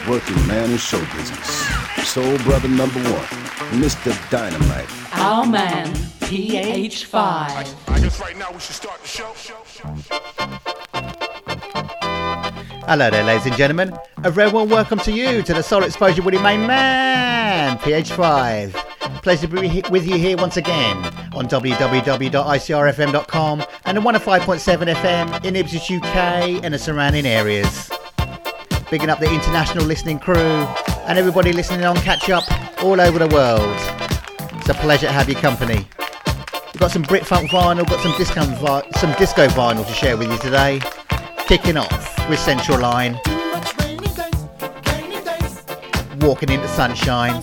hardest working man in show business. Soul brother number one, Mr. Dynamite. Our man, PH5. I guess right now we should start the show. Hello there, ladies and gentlemen. A very warm welcome to you to the Soul Explosion with your main man, PH5. Pleasure to be with you here once again on www.icrfm.com and the 105.7 FM in Ipswich, UK and the surrounding areas. Bigging up the international listening crew and everybody listening on catch up all over the world. It's a pleasure to have your company. We've got some Brit Funk vinyl, got some disco, vi- some disco vinyl to share with you today. Kicking off with Central Line, Walking into Sunshine.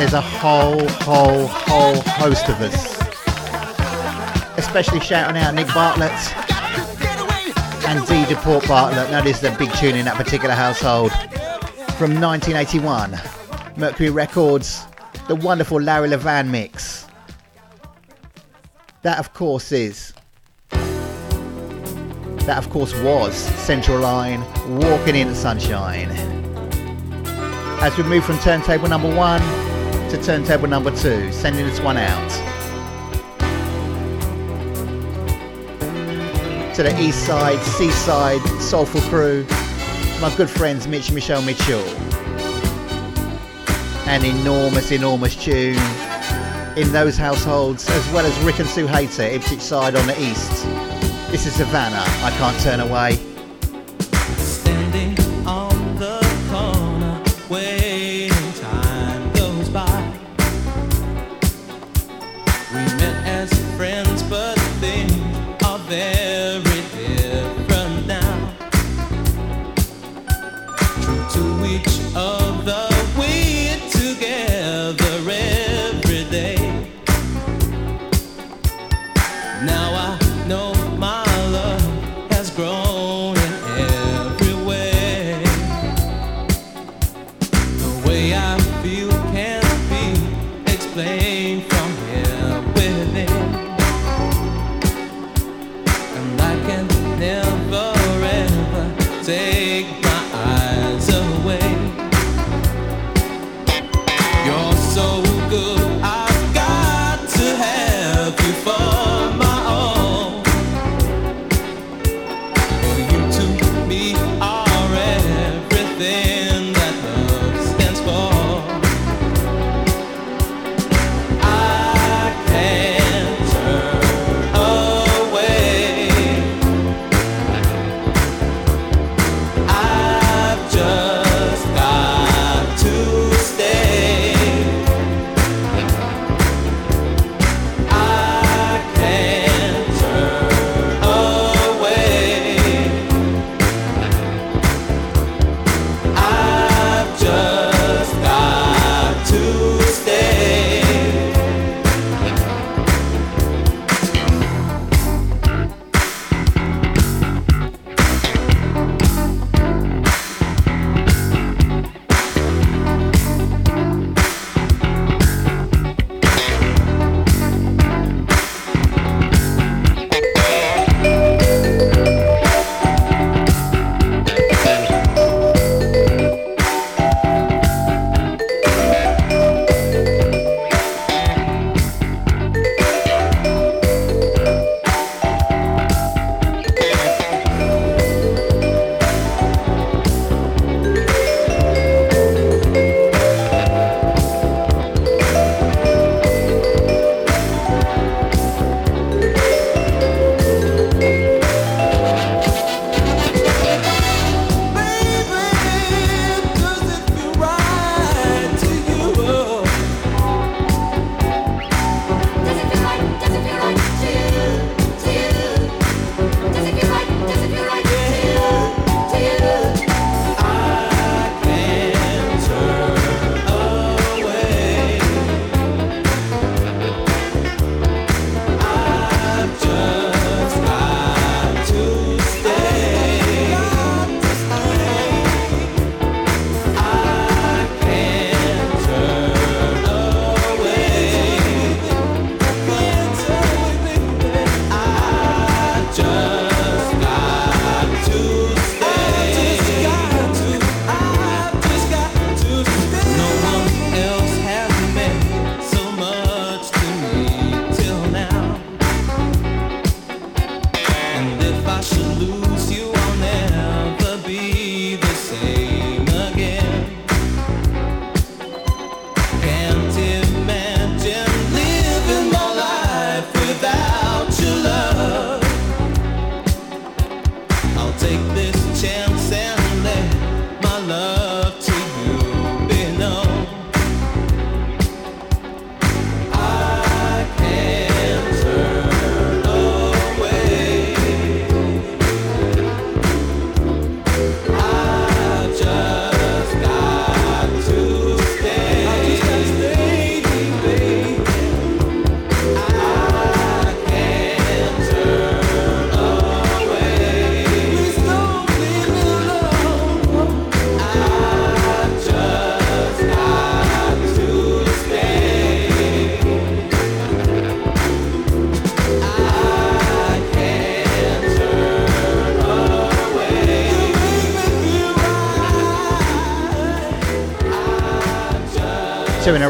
there's a whole, whole, whole host of us. Especially shouting out Nick Bartlett and Dee Deport Bartlett. That is the big tune in that particular household. From 1981, Mercury Records, the wonderful Larry Levan mix. That, of course, is. That, of course, was Central Line walking in the sunshine as we move from turntable number one to turntable number two, sending this one out. To the east side, seaside, soulful crew, my good friends Mitch Michelle Mitchell. An enormous, enormous tune in those households, as well as Rick and Sue Hater, Ipswich side on the east. This is Savanna, I Can't Turn Away.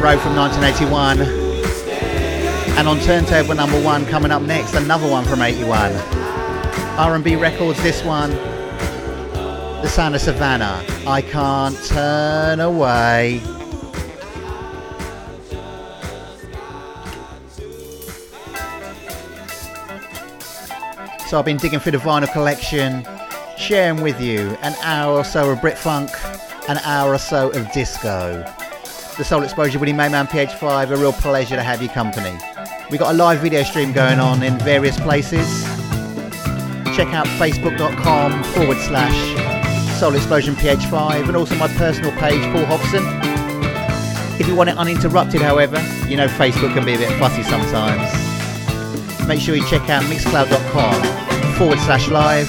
A row from 1981. And on turntable number one coming up next, another one from 81. R&B records, this one. The Sound of Savanna. I can't turn away. So I've been digging through the vinyl collection, sharing with you an hour or so of Brit Funk, an hour or so of disco. The Soul Explosion with Mayman PH5, a real pleasure to have your company. We got a live video stream going on in various places. Check out facebook.com forward slash Soul Explosion PH5 and also my personal page, Paul Hobson. If you want it uninterrupted, however, you know Facebook can be a bit fussy sometimes. Make sure you check out mixcloud.com forward slash live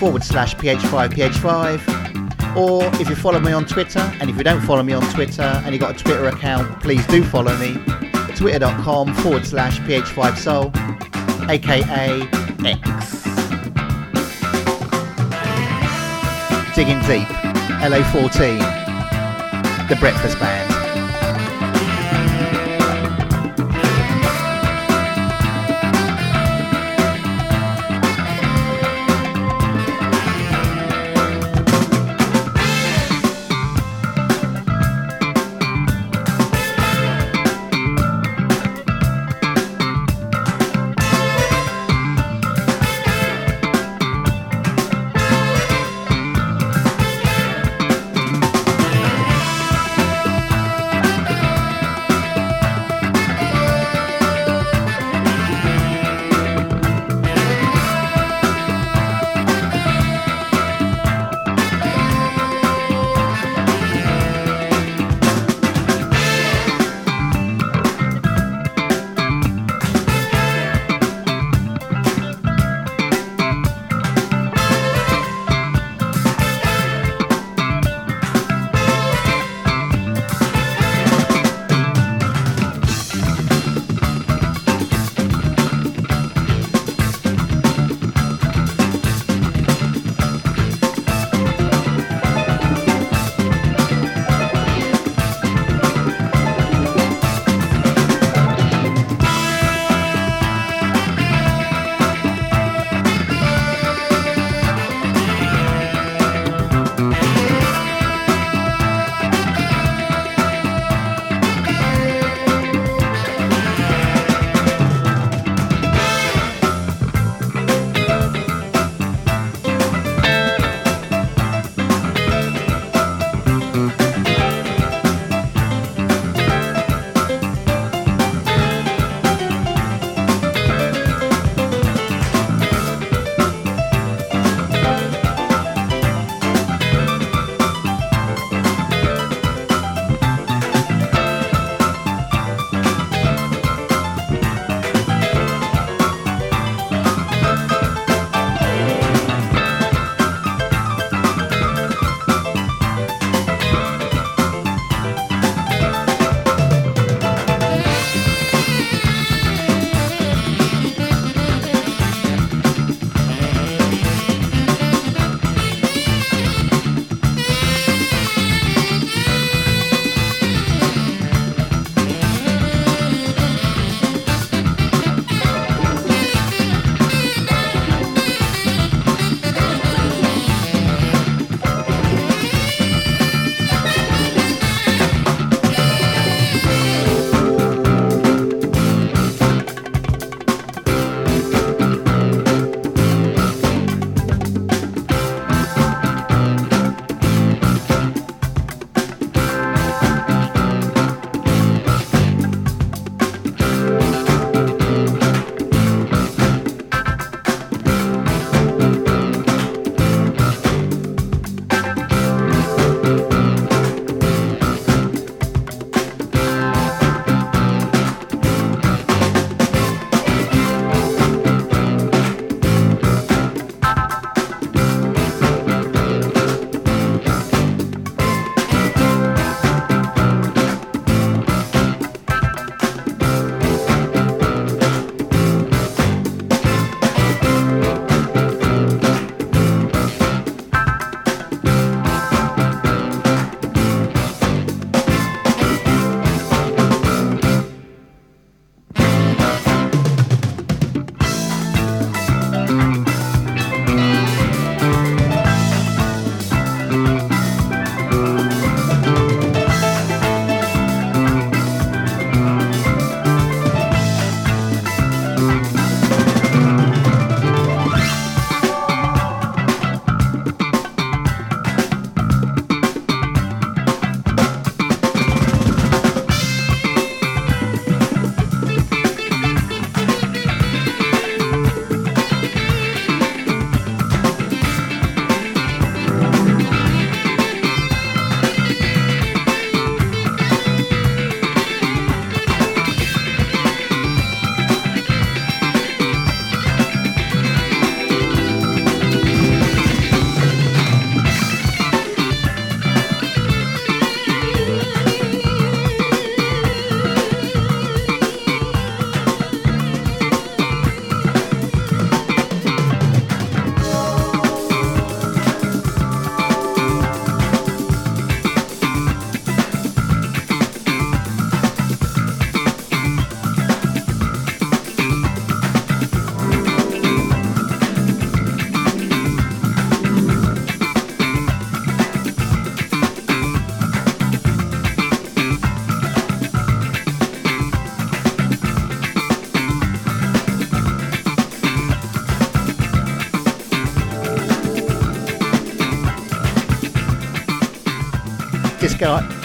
forward slash PH5 PH5 or if you follow me on Twitter, and if you don't follow me on Twitter and you've got a Twitter account, please do follow me. Twitter.com forward slash PH5Soul, aka X. Digging Deep, LA14, The Breakfast Band.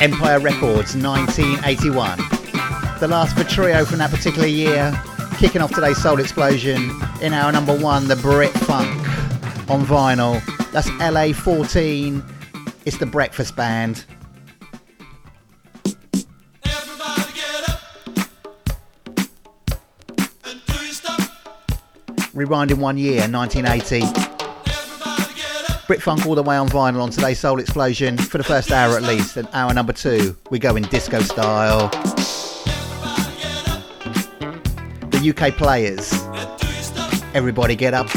Empire Records 1981. The last a trio from that particular year, kicking off today's Soul Explosion in hour number one, the Brit Funk on vinyl. That's LA 14. It's the Breakfast Band. Rewinding one year, 1980. Brit Funk all the way on vinyl on today's Soul Explosion for the first hour at least. And hour number two, we go in disco style. The UK players. Everybody get up.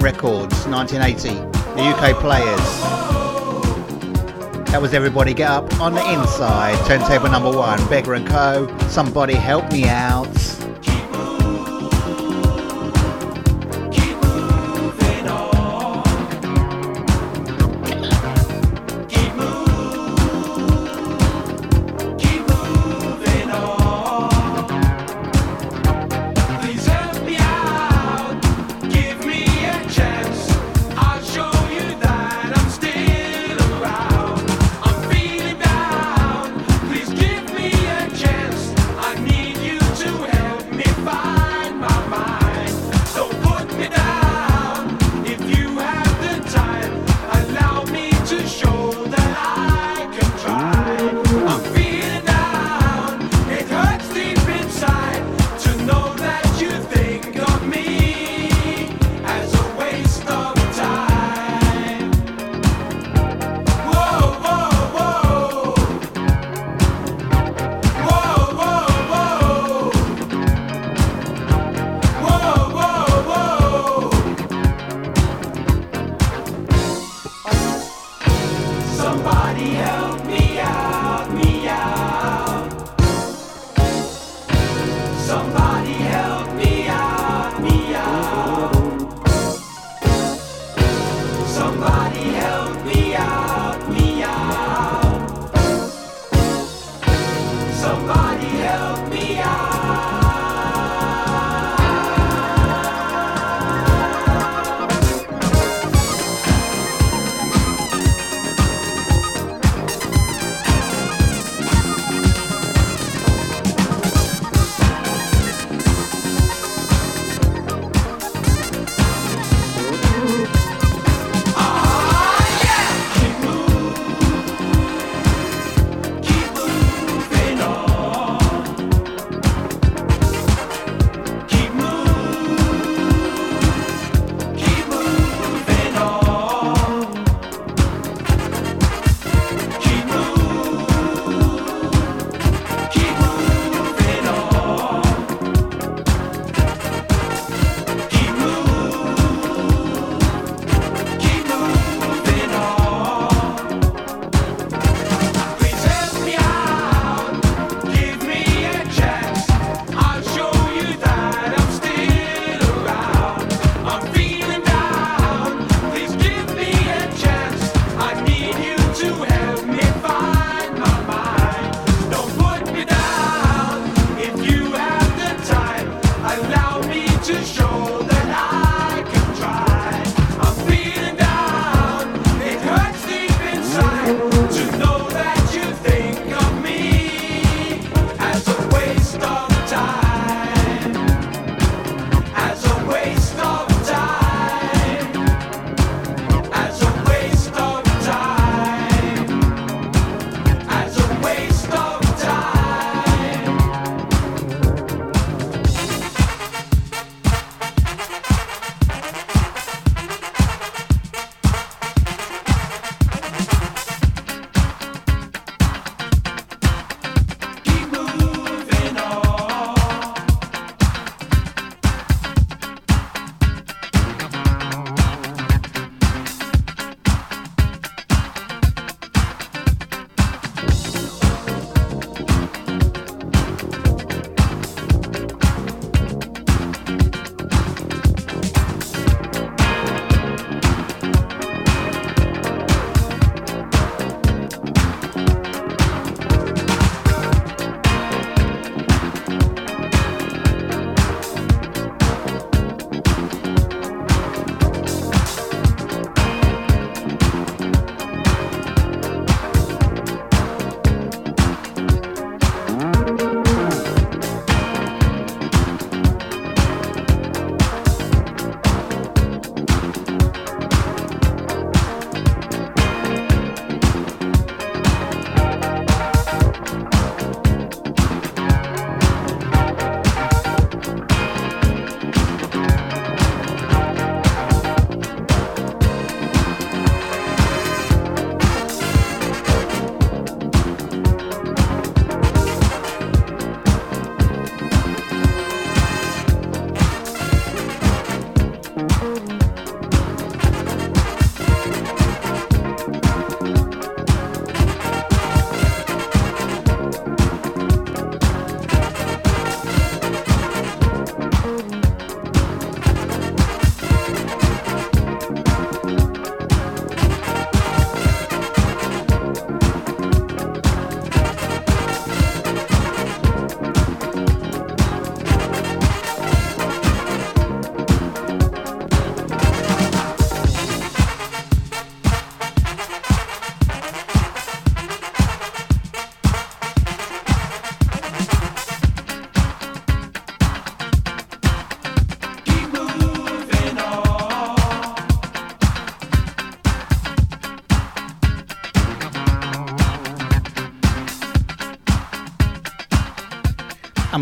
Records, 1980, the UK Players. That was Everybody Get Up on the inside, turntable number one, Beggar and Co. Somebody Help Me Out.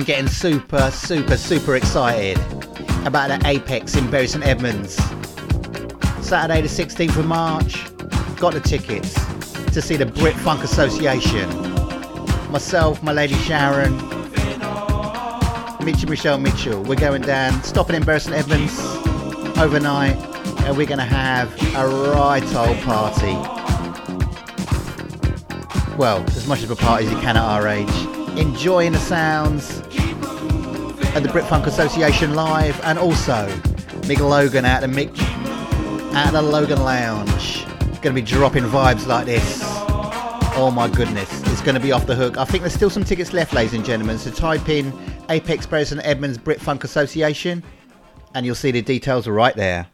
Getting super, super, super excited about the Apex in Bury St Edmunds. Saturday the 16th of March, got the tickets to see the Brit Funk Association. Myself, my lady Sharon, Mitchell Michelle Mitchell. We're going down, stopping in Bury St Edmunds overnight, and we're going to have a right old party. Well, as much of a party as you can at our age. Enjoying the sounds at the Brit Funk Association live, and also Mick Logan at the Mick at the Logan Lounge. Going to be dropping vibes like this. Oh my goodness, it's going to be off the hook. I think there's still some tickets left, ladies and gentlemen. So type in Apex Bury St Edmunds Brit Funk Association, and you'll see the details right there.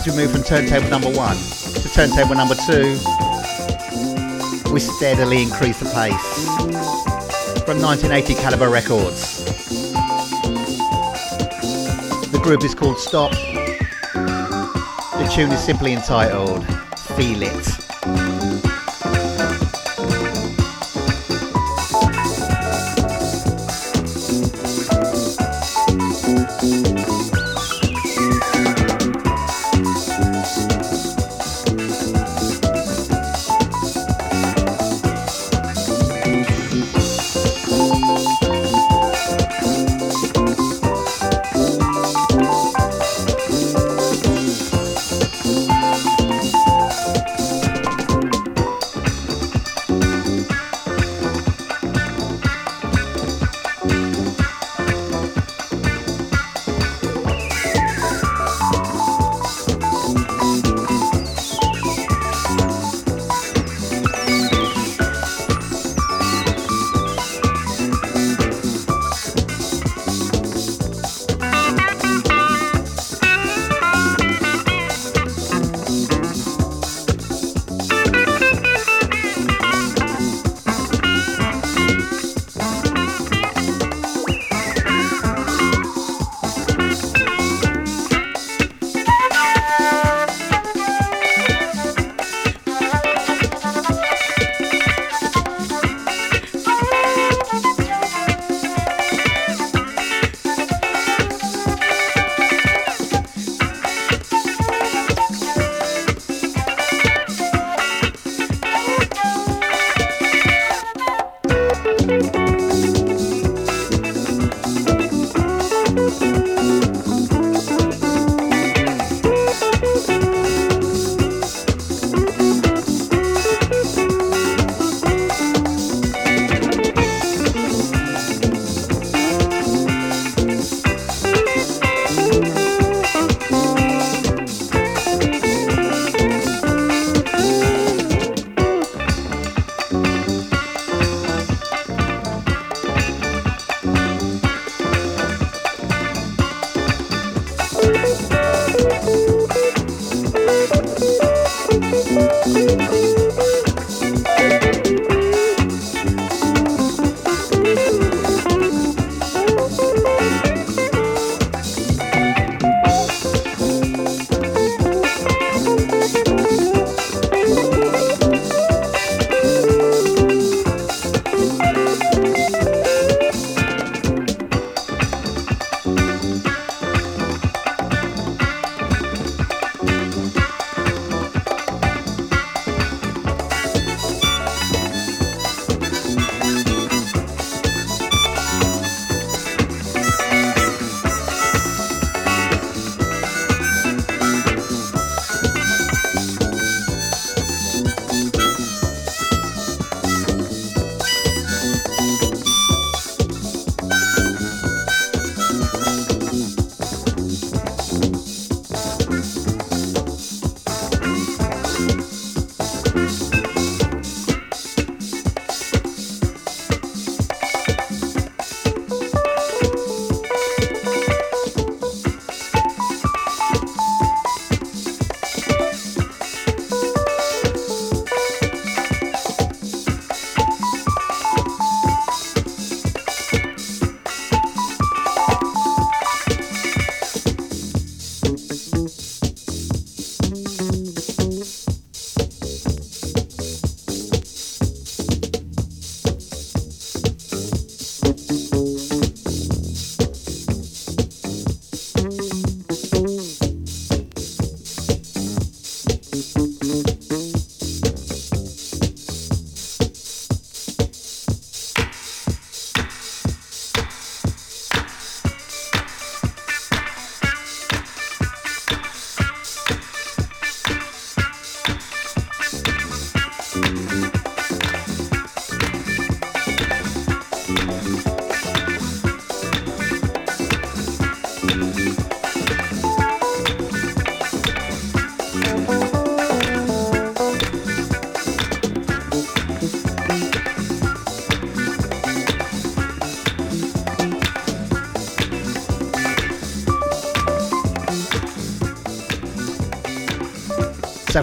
As we move from turntable number one to turntable number two, we steadily increase the pace. From 1980 Caliber Records. The group is called Stop. The tune is simply entitled Feel It.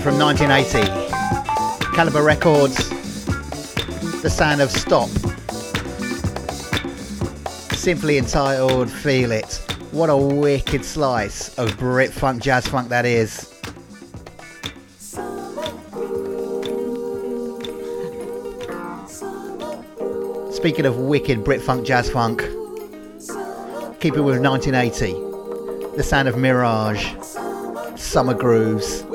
From 1980. Caliber Records, The Sound of Stop. Simply entitled Feel It. What a wicked slice of Brit funk, jazz funk that is. Speaking of wicked Brit funk, jazz funk, keep it with 1980. The sound of Mirage, Summer Grooves.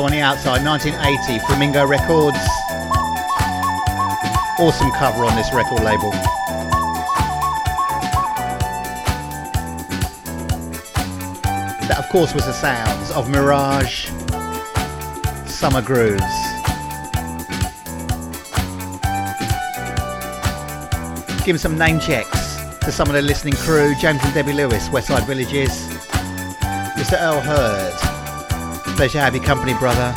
On the outside, 1980, Flamingo Records. Awesome cover on this record label. That, of course, was the sounds of Mirage, Summer Grooves. Give some name checks to some of the listening crew James and Debbie Lewis, Westside Villages, Mr. Earl Hurd, pleasure to have your company, brother.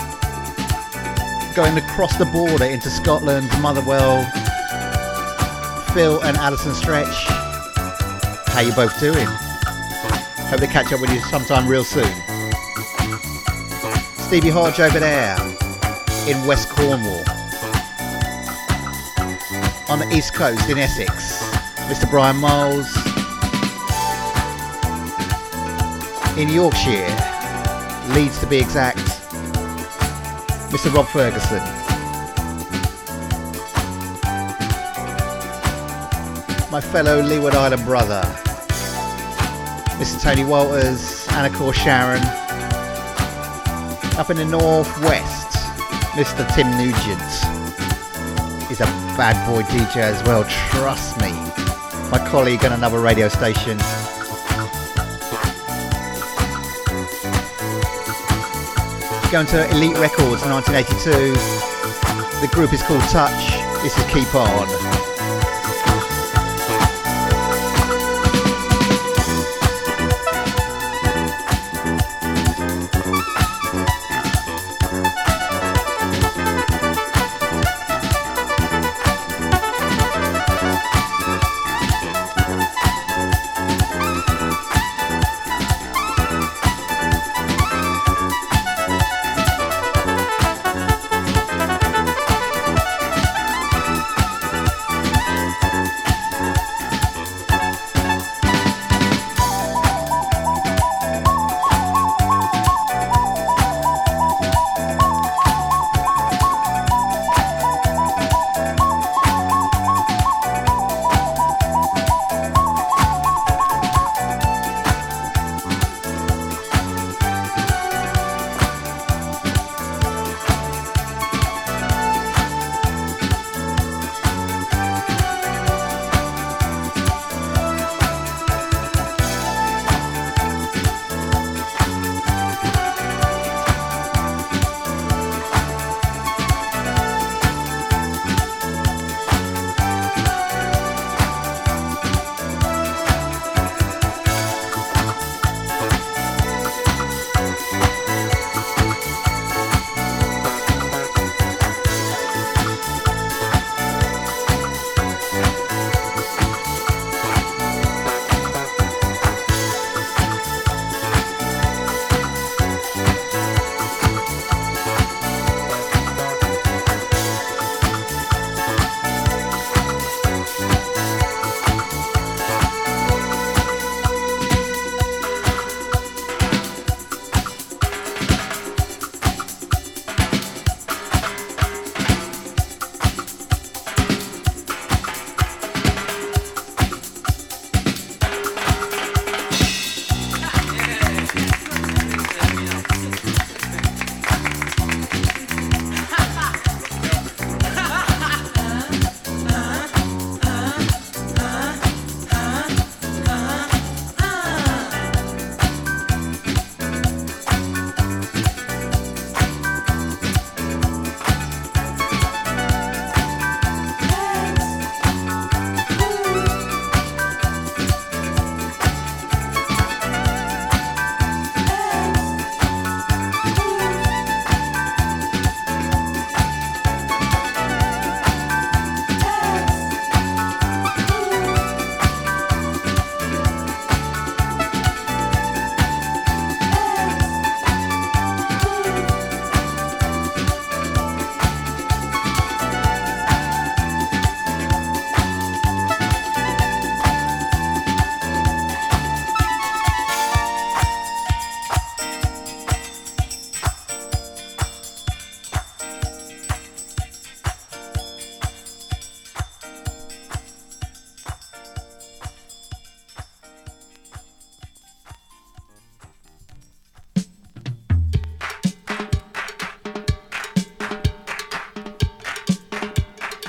Going across the border into Scotland, Motherwell, Phil and Alison Stretch. How you both doing? Hope to catch up with you sometime real soon. Stevie Hodge over there in West Cornwall. On the East Coast in Essex, Mr. Brian Miles. In Yorkshire, Leeds to be exact, Mr. Rob Ferguson. My fellow Leeward Island brother, Mr. Tony Walters, and of course Sharon. Up in the northwest, Mr. Tim Nugent. He's a bad boy DJ as well, trust me. My colleague on another radio station. Going to Elite Records 1982. The group is called Touch. This is Keep On.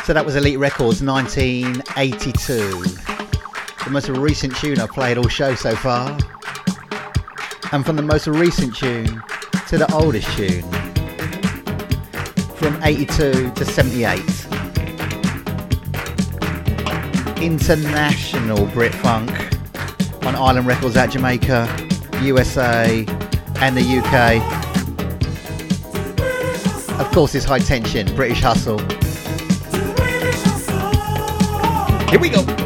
So that was Elite Records 1982. The most recent tune I've played all show so far. And from the most recent tune to the oldest tune. From 82 to 78. International Brit Funk on Island Records at Jamaica, USA, and the UK. Of course, it's high tension, British hustle. Here we go.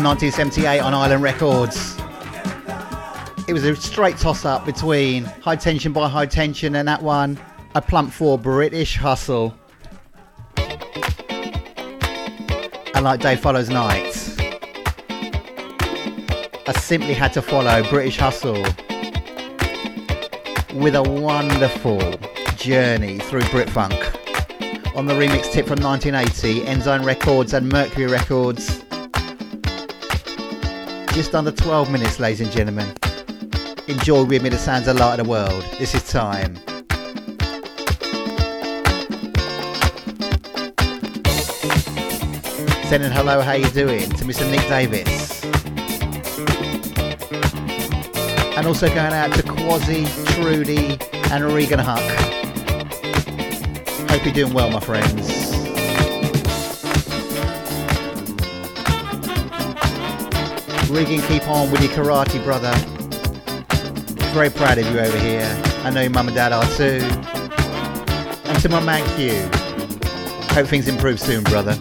From 1978 on Island Records. It was a straight toss up between High Tension by High Tension and that one I plumped for British Hustle. And like Day Follows Night, I simply had to follow British Hustle with a wonderful journey through Brit Funk on the remix tip from 1980, Ensign Records and Mercury Records. Just under 12 minutes, ladies and gentlemen. Enjoy with me the sounds of light of the world. This is time. Sending hello, how you doing to Mr. Nick Davis. And also going out to Quasi, Trudy, and Regan Huck. Hope you're doing well, my friends. Regan, keep on with your karate, brother. Very proud of you over here. I know your mum and dad are too. And to my man Q. Hope things improve soon, brother.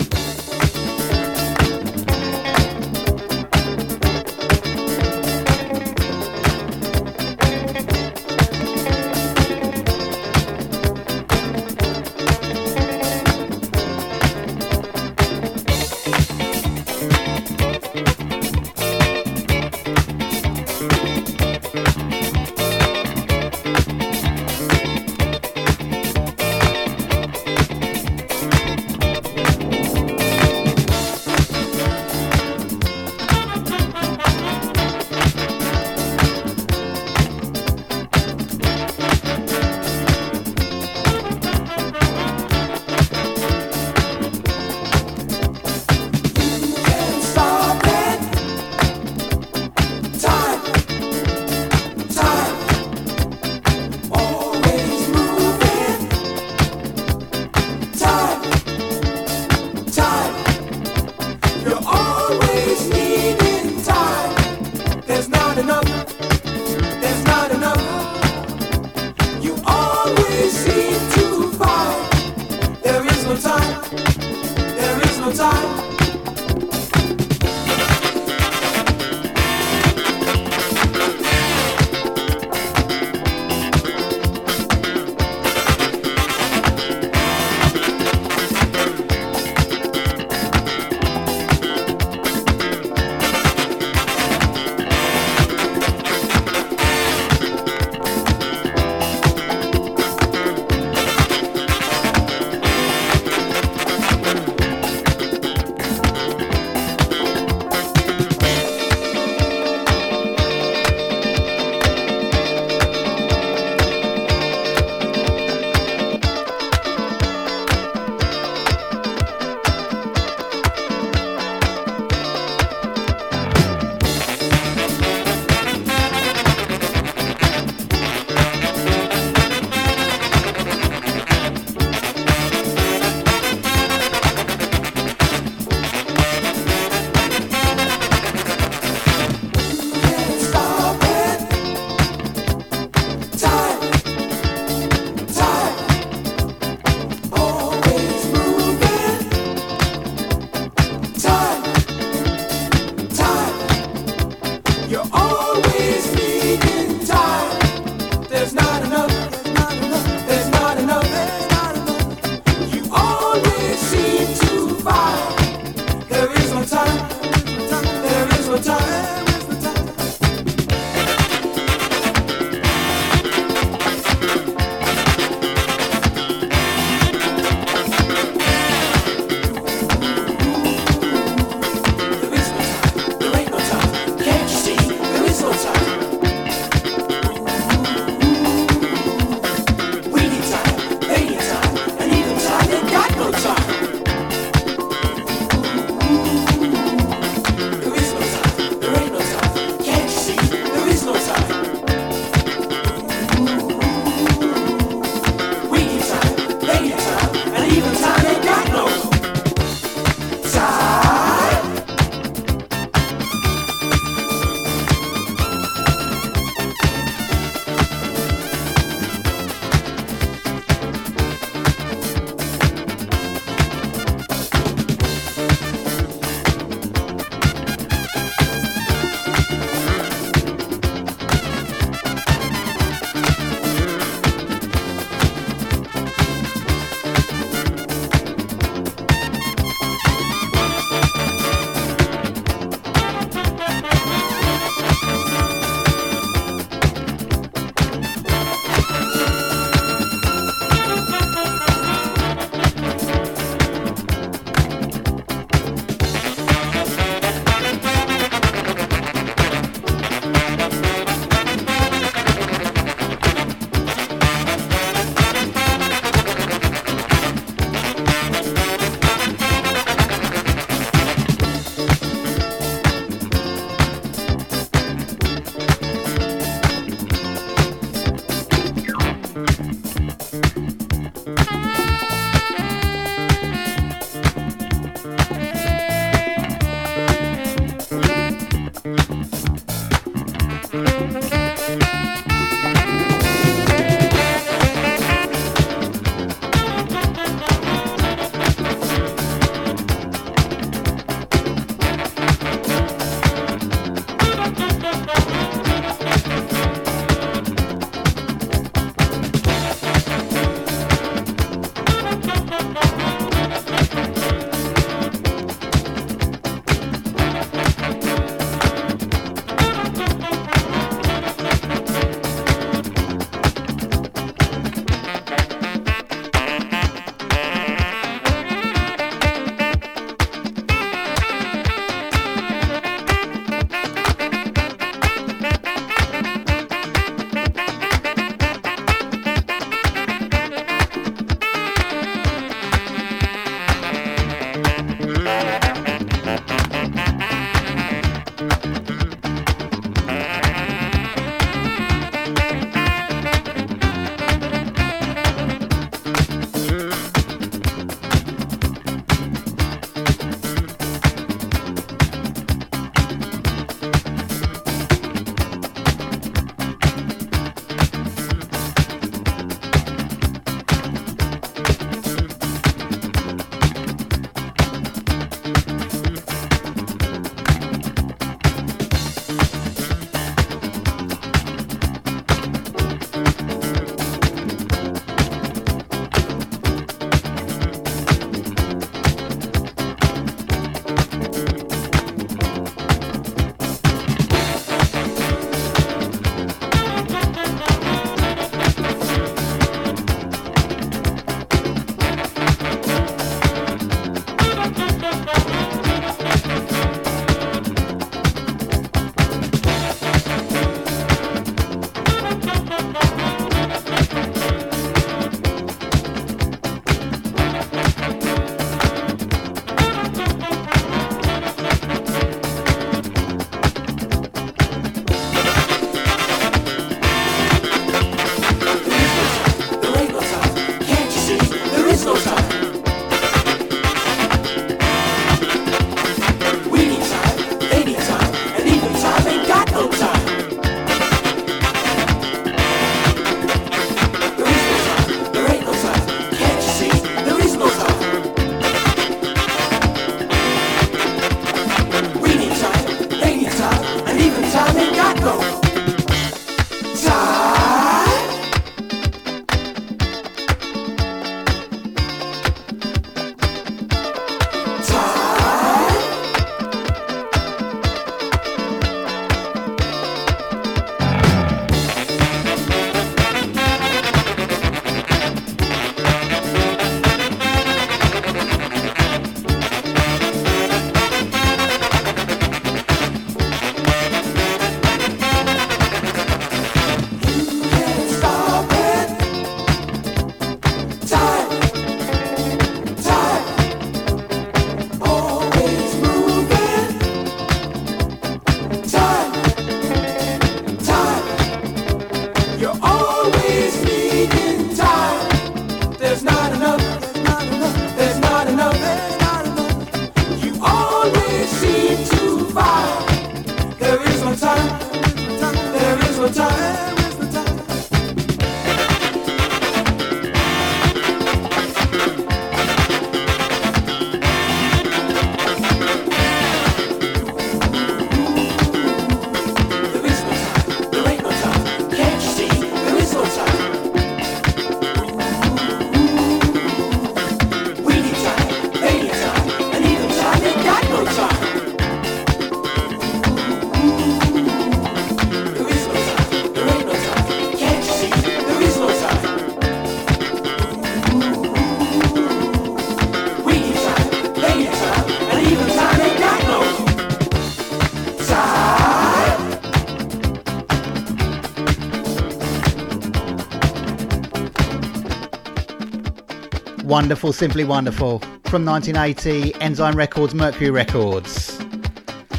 Wonderful, simply wonderful. From 1980, Ensign Records, Mercury Records.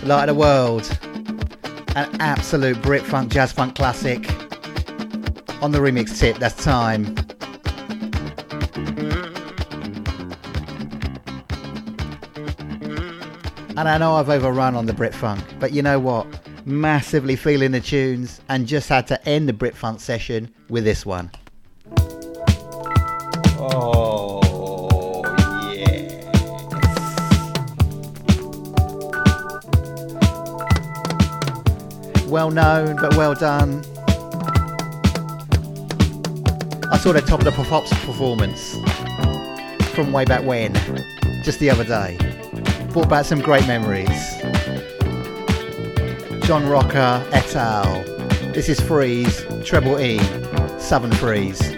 Light of the World. An absolute Brit funk, jazz funk classic. On the remix tip, that's time. And I know I've overrun on the Brit funk, but you know what? Massively feeling the tunes and just had to end the Brit funk session with this one. well known, but well done. I saw their Top of the Pops performance from way back when, just the other day. Brought back some great memories. John Rocca et al. This is Freeez, Treble E, Southern Freeez.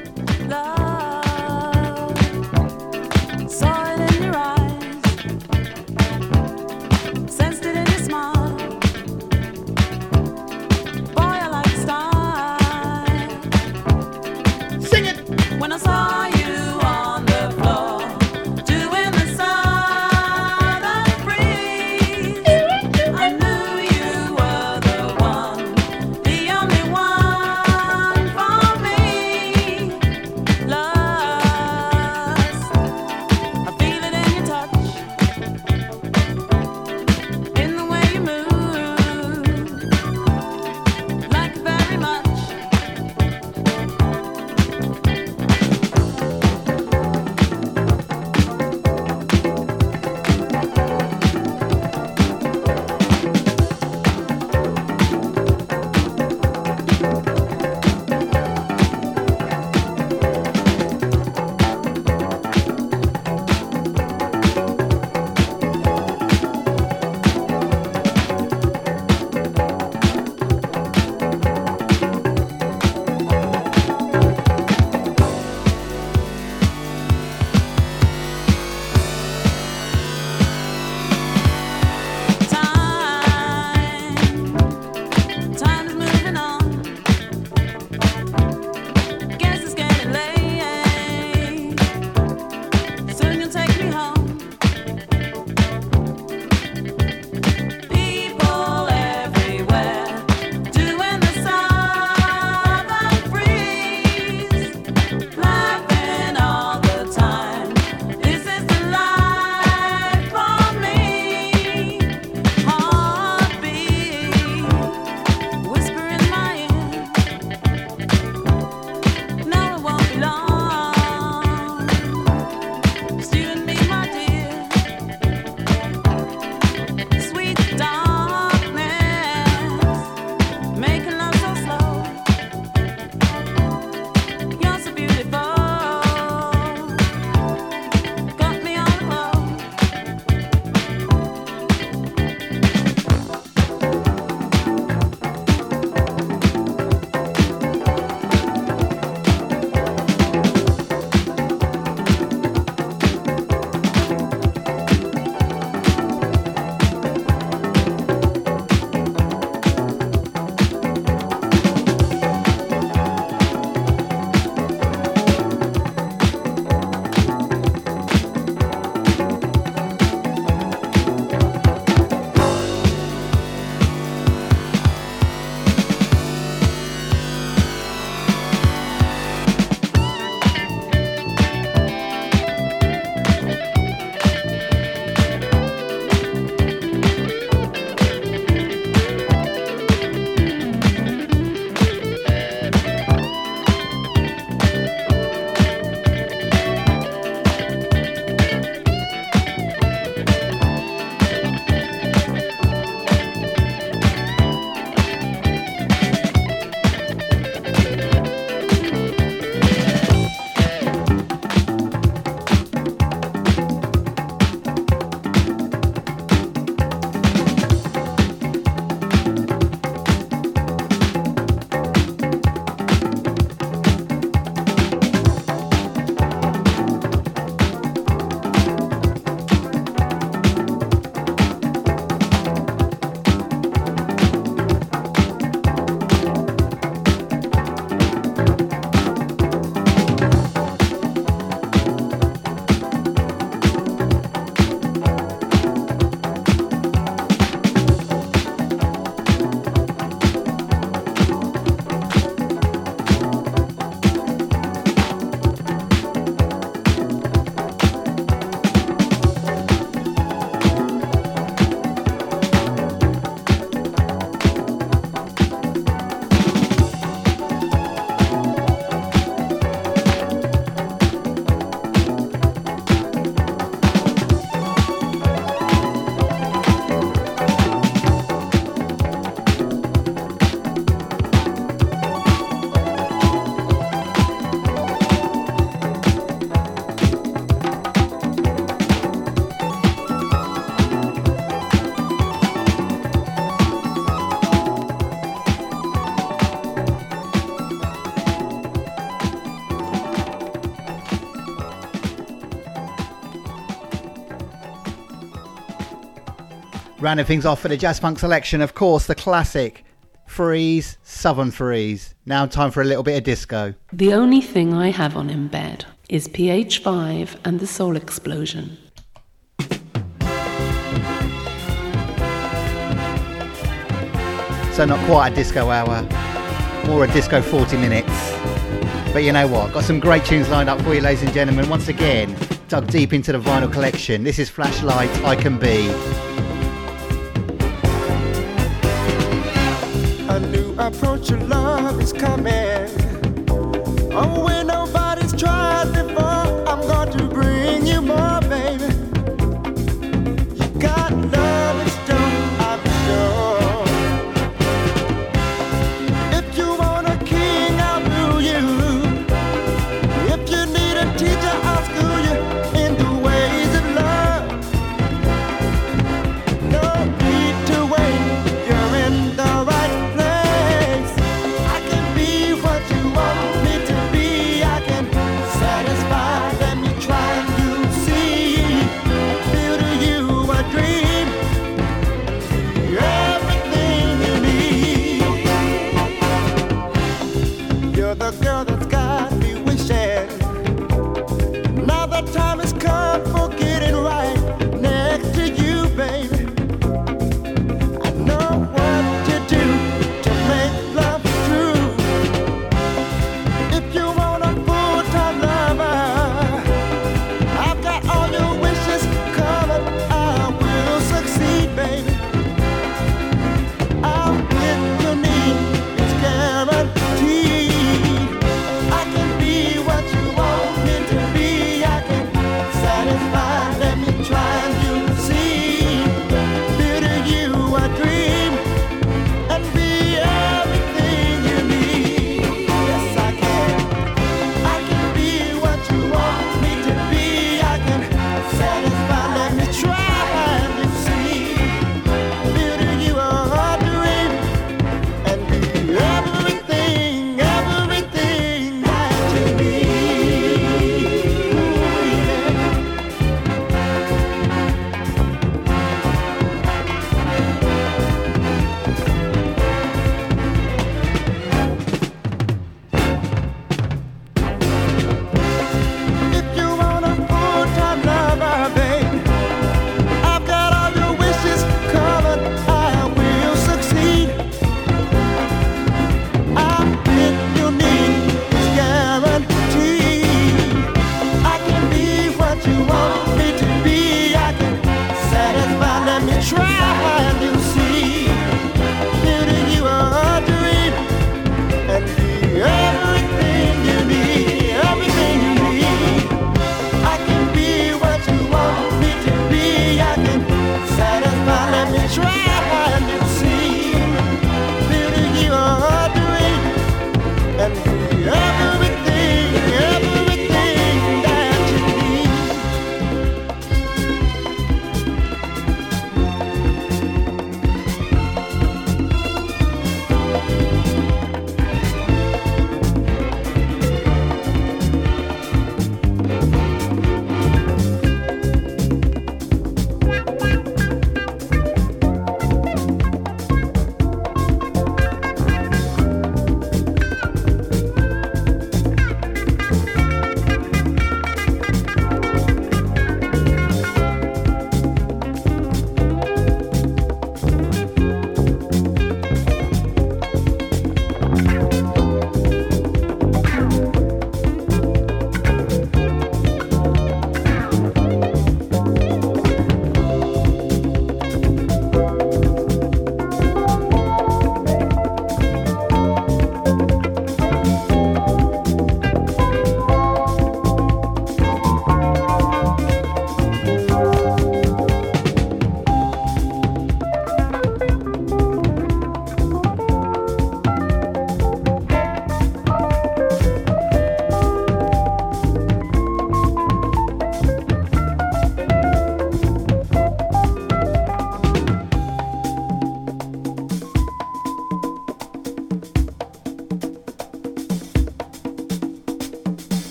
Rounding things off for the Jazz Funk selection, of course, the classic Freeez, Southern Freeez. Now time for a little bit of disco. The only thing I have on in bed is PH5 and the Soul Explosion. So not quite a disco hour, more a disco 40 minutes. But you know what? Got some great tunes lined up for you, ladies and gentlemen. Once again, dug deep into the vinyl collection. This is Flashlight, I Can Be. Approach to love is coming. Oh, when nobody's tried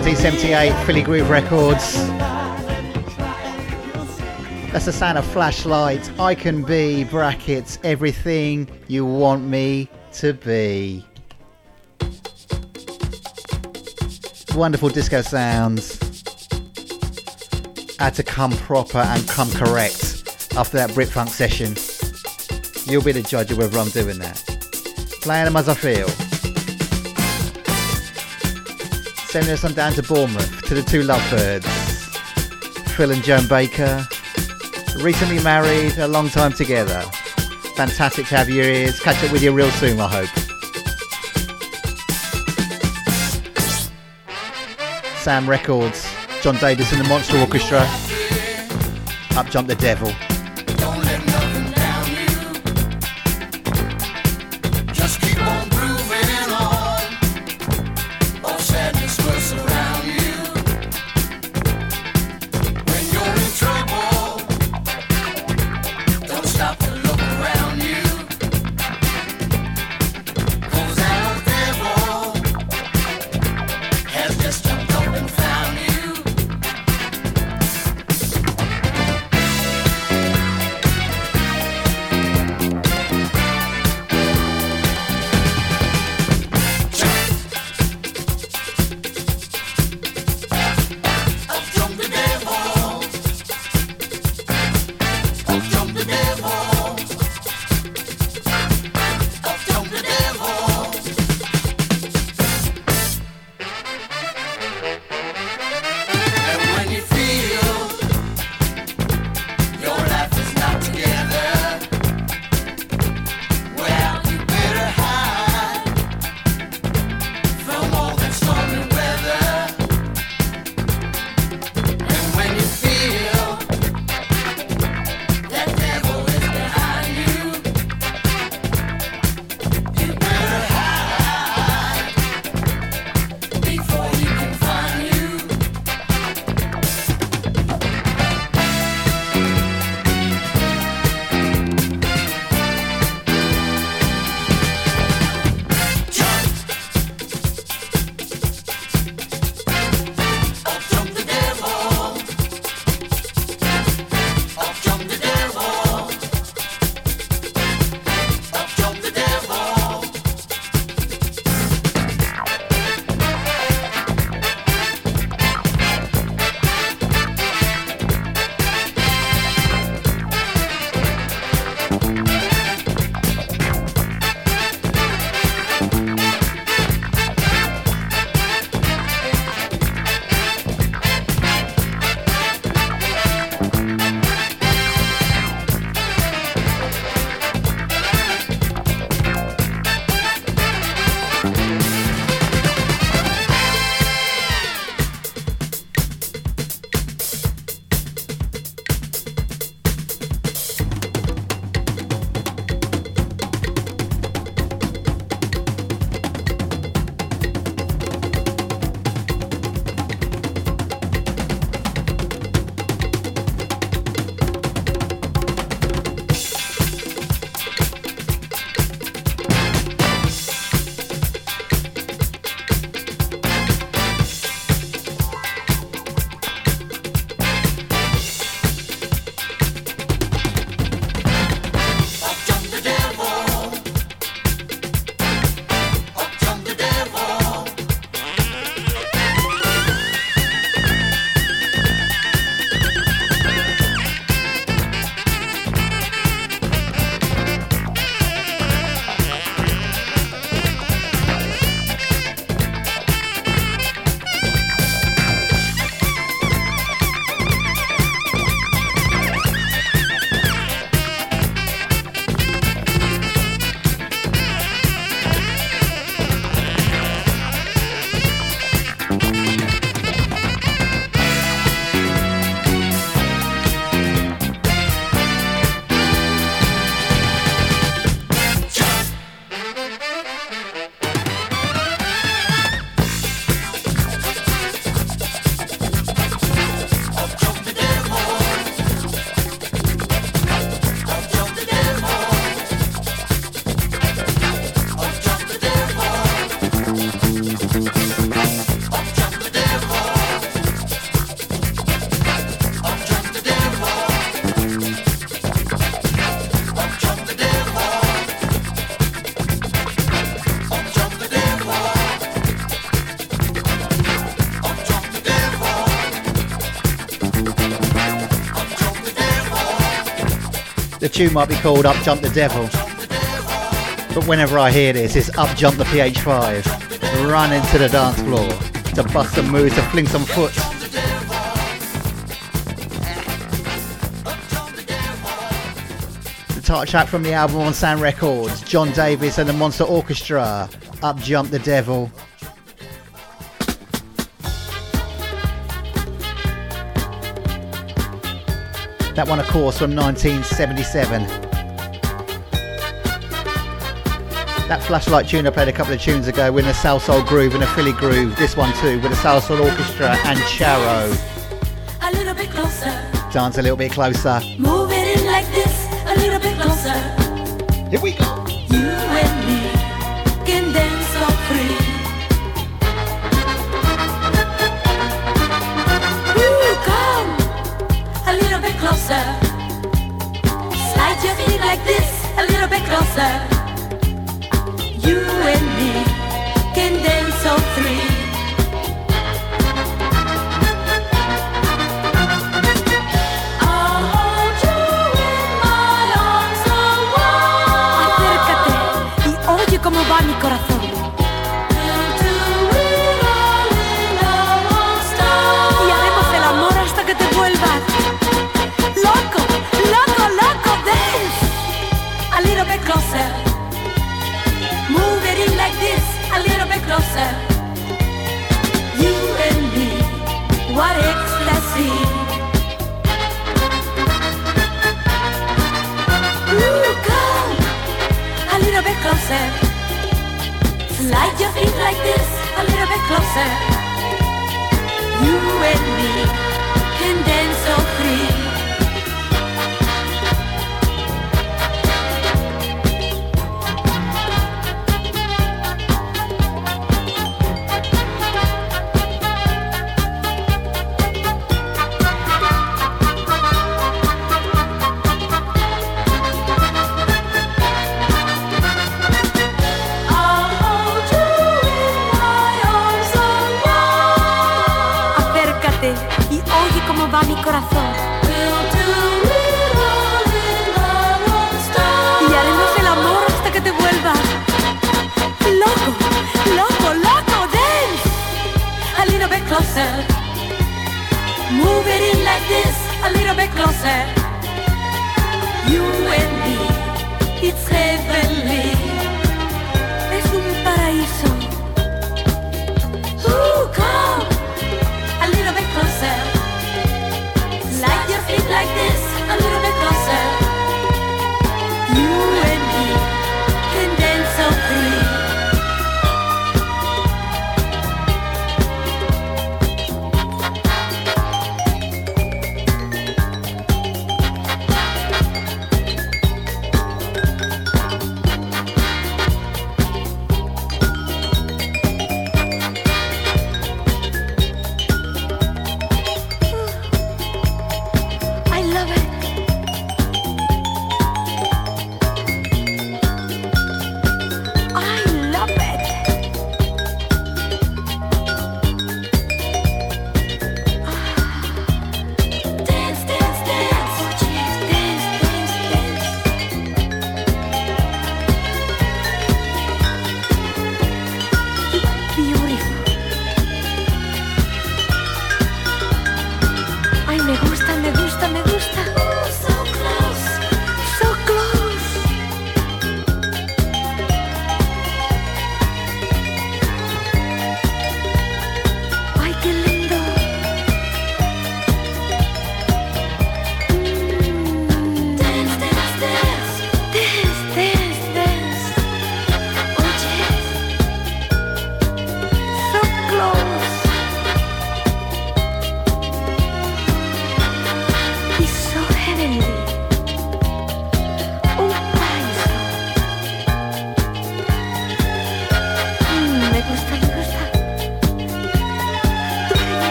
1978, Philly Groove Records. That's the sound of flashlights. I can be brackets everything you want me to be. Wonderful disco sounds. Had to come proper and come correct after that Brit Funk session. You'll be the judge of whether I'm doing that. Playing them as I feel. Sending us on down to Bournemouth to the two lovebirds, Phil and Joan Baker. Recently married, a long time together. Fantastic to have your ears. Catch up with you real soon, I hope. Sam Records, John Davis and the Monster Orchestra. Up jump the devil. Tune might be called Up Jump the Devil. But whenever I hear this, it's Up Jump the PH5. Run into the dance floor to bust some moves, to fling some foot. The title track from the album on Sam Records, John Davis and the Monster Orchestra, Up Jump the Devil. That one, of course, from 1977. That flashlight tune I played a couple of tunes ago with a Salsoul groove and a Philly groove. This one too with a Salsoul Orchestra and Charo. A little bit closer. Dance a little bit closer. Closer. Slide your feet like this. A little bit closer. You and me can dance style. Y haremos el amor hasta que te vuelvas loco, loco, loco, dance. A little bit closer. Move it in like this. A little bit closer. You and me. It's heavenly.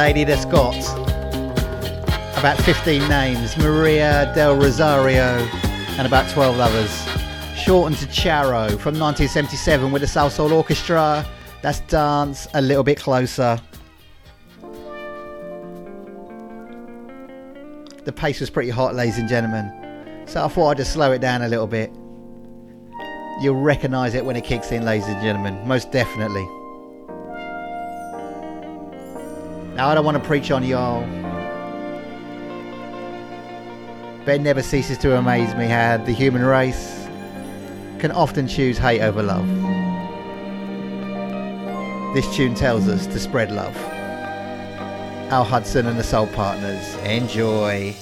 Lady that's got about 15 names Maria del Rosario and about 12 others. Shortened to Charo from 1977 with the Salsoul Orchestra. That's Dance a Little Bit Closer. The pace was pretty hot, ladies and gentlemen. So I thought I'd just slow it down a little bit. You'll recognise it when it kicks in, ladies and gentlemen. Most definitely. Now, I don't want to preach on y'all. It never ceases to amaze me how the human race can often choose hate over love. This tune tells us to spread love. Al Hudson and the Soul Partners. Enjoy.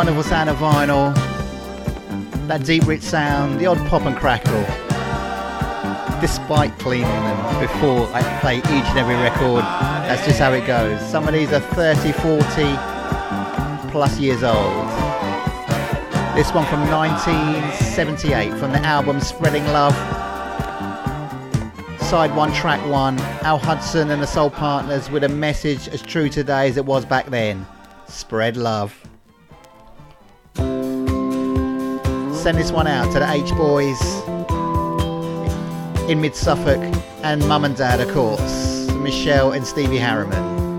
Wonderful sound of vinyl, that deep rich sound, the odd pop and crackle. Despite cleaning them before I play each and every record, that's just how it goes. Some of these are 30, 40 plus years old. This one from 1978 from the album Spreading Love. Side one, track one. Al Hudson and the Soul Partners with a message as true today as it was back then. Spread love. Send this one out to the H Boys in Mid Suffolk and Mum and Dad, of course, Michelle and Stevie Harriman.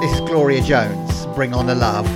This is Gloria Jones. Bring on the love.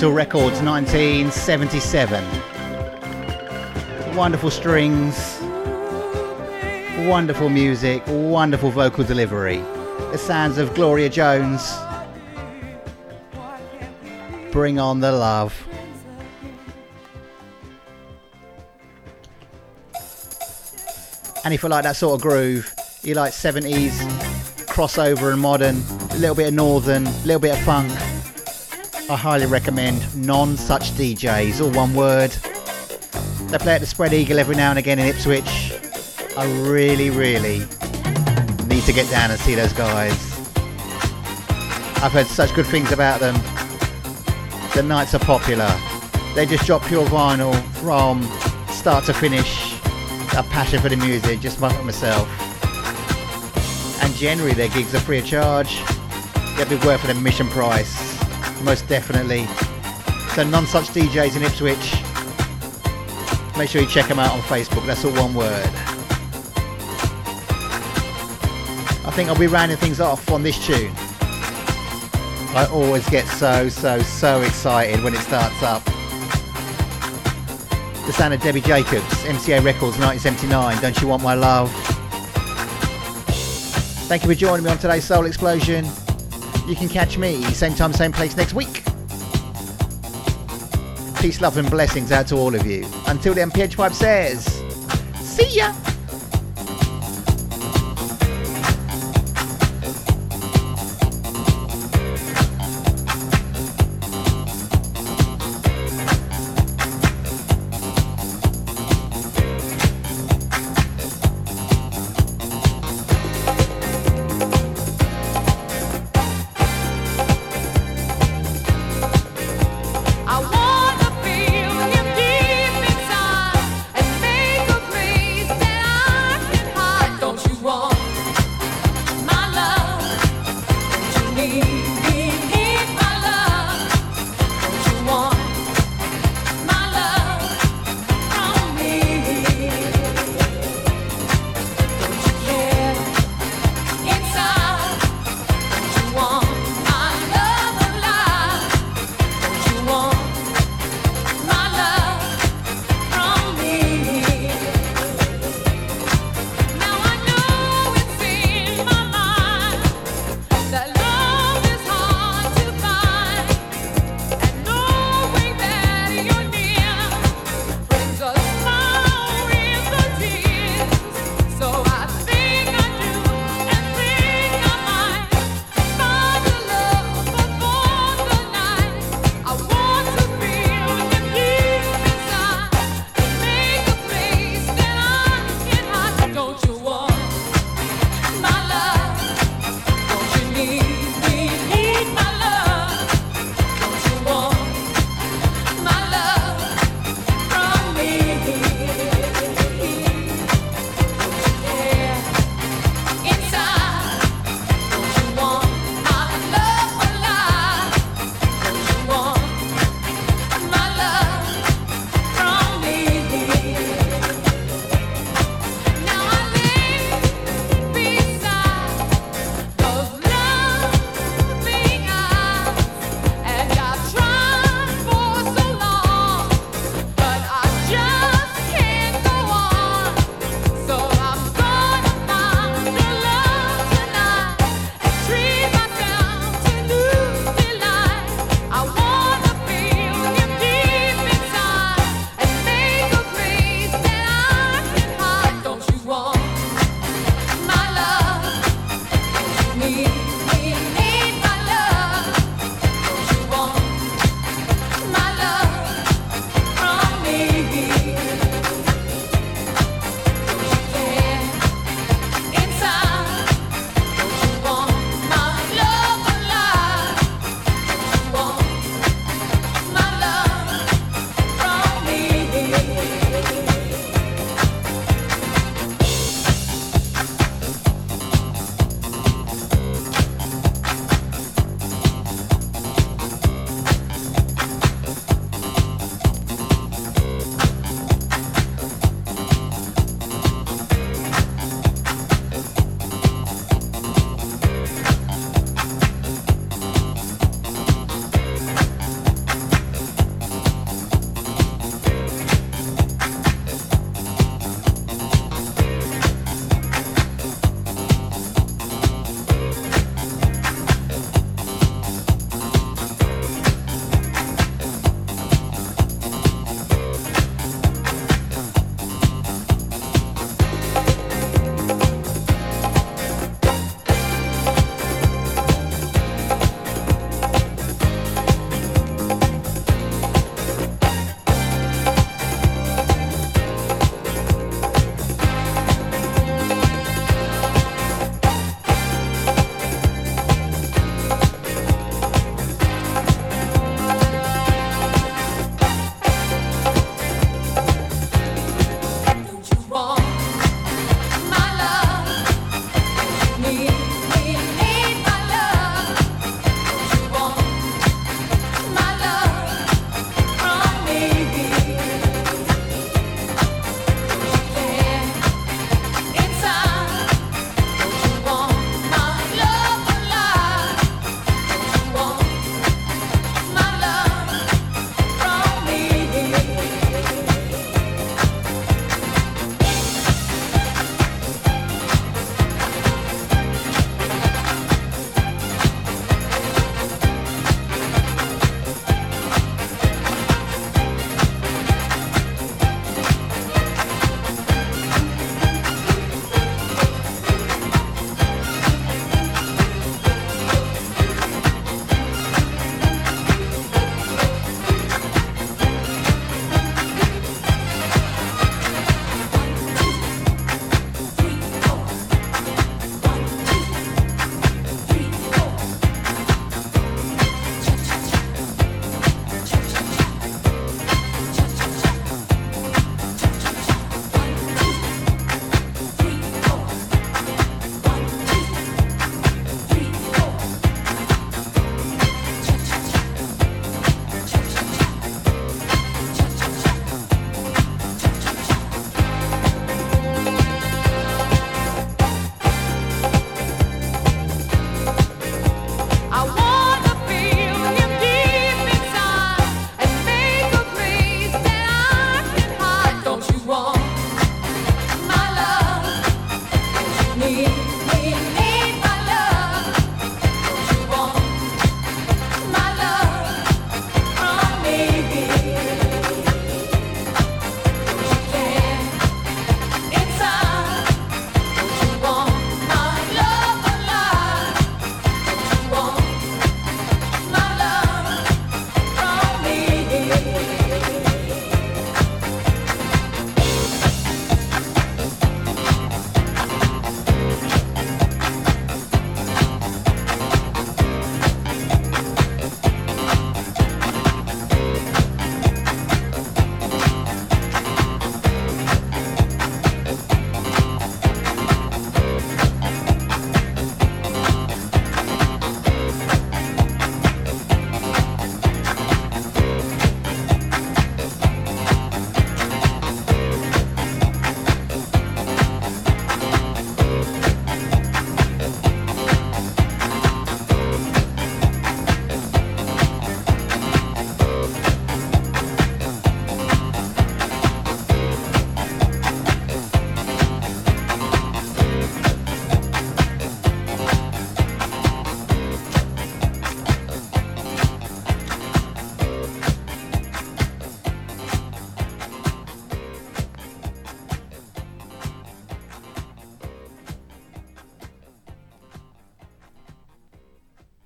Capitol Records 1977. Wonderful strings, wonderful music, wonderful vocal delivery. The sounds of Gloria Jones. Bring on the love. And if you like that sort of groove, you like 70s crossover and modern, a little bit of northern, a little bit of funk, I highly recommend Non Such DJs, all one word. They play at the Spread Eagle every now and again in Ipswich. I really, really need to get down and see those guys. I've heard such good things about them. The nights are popular. They just drop pure vinyl from start to finish. A passion for the music, just like myself. And generally, their gigs are free of charge. They'll be worth an admission price most definitely. So non such DJs in Ipswich. Make sure you check them out on Facebook. That's all one word. I think I'll be rounding things off on this tune. I always get so, so, so excited when it starts up. The sound of Debbie Jacobs, MCA Records 1979, Don't You Want My Love. Thank you for joining me on today's Soul Explosion. You can catch me same time, same place next week. Peace, love, and blessings out to all of you. Until then, PH5 says, see ya!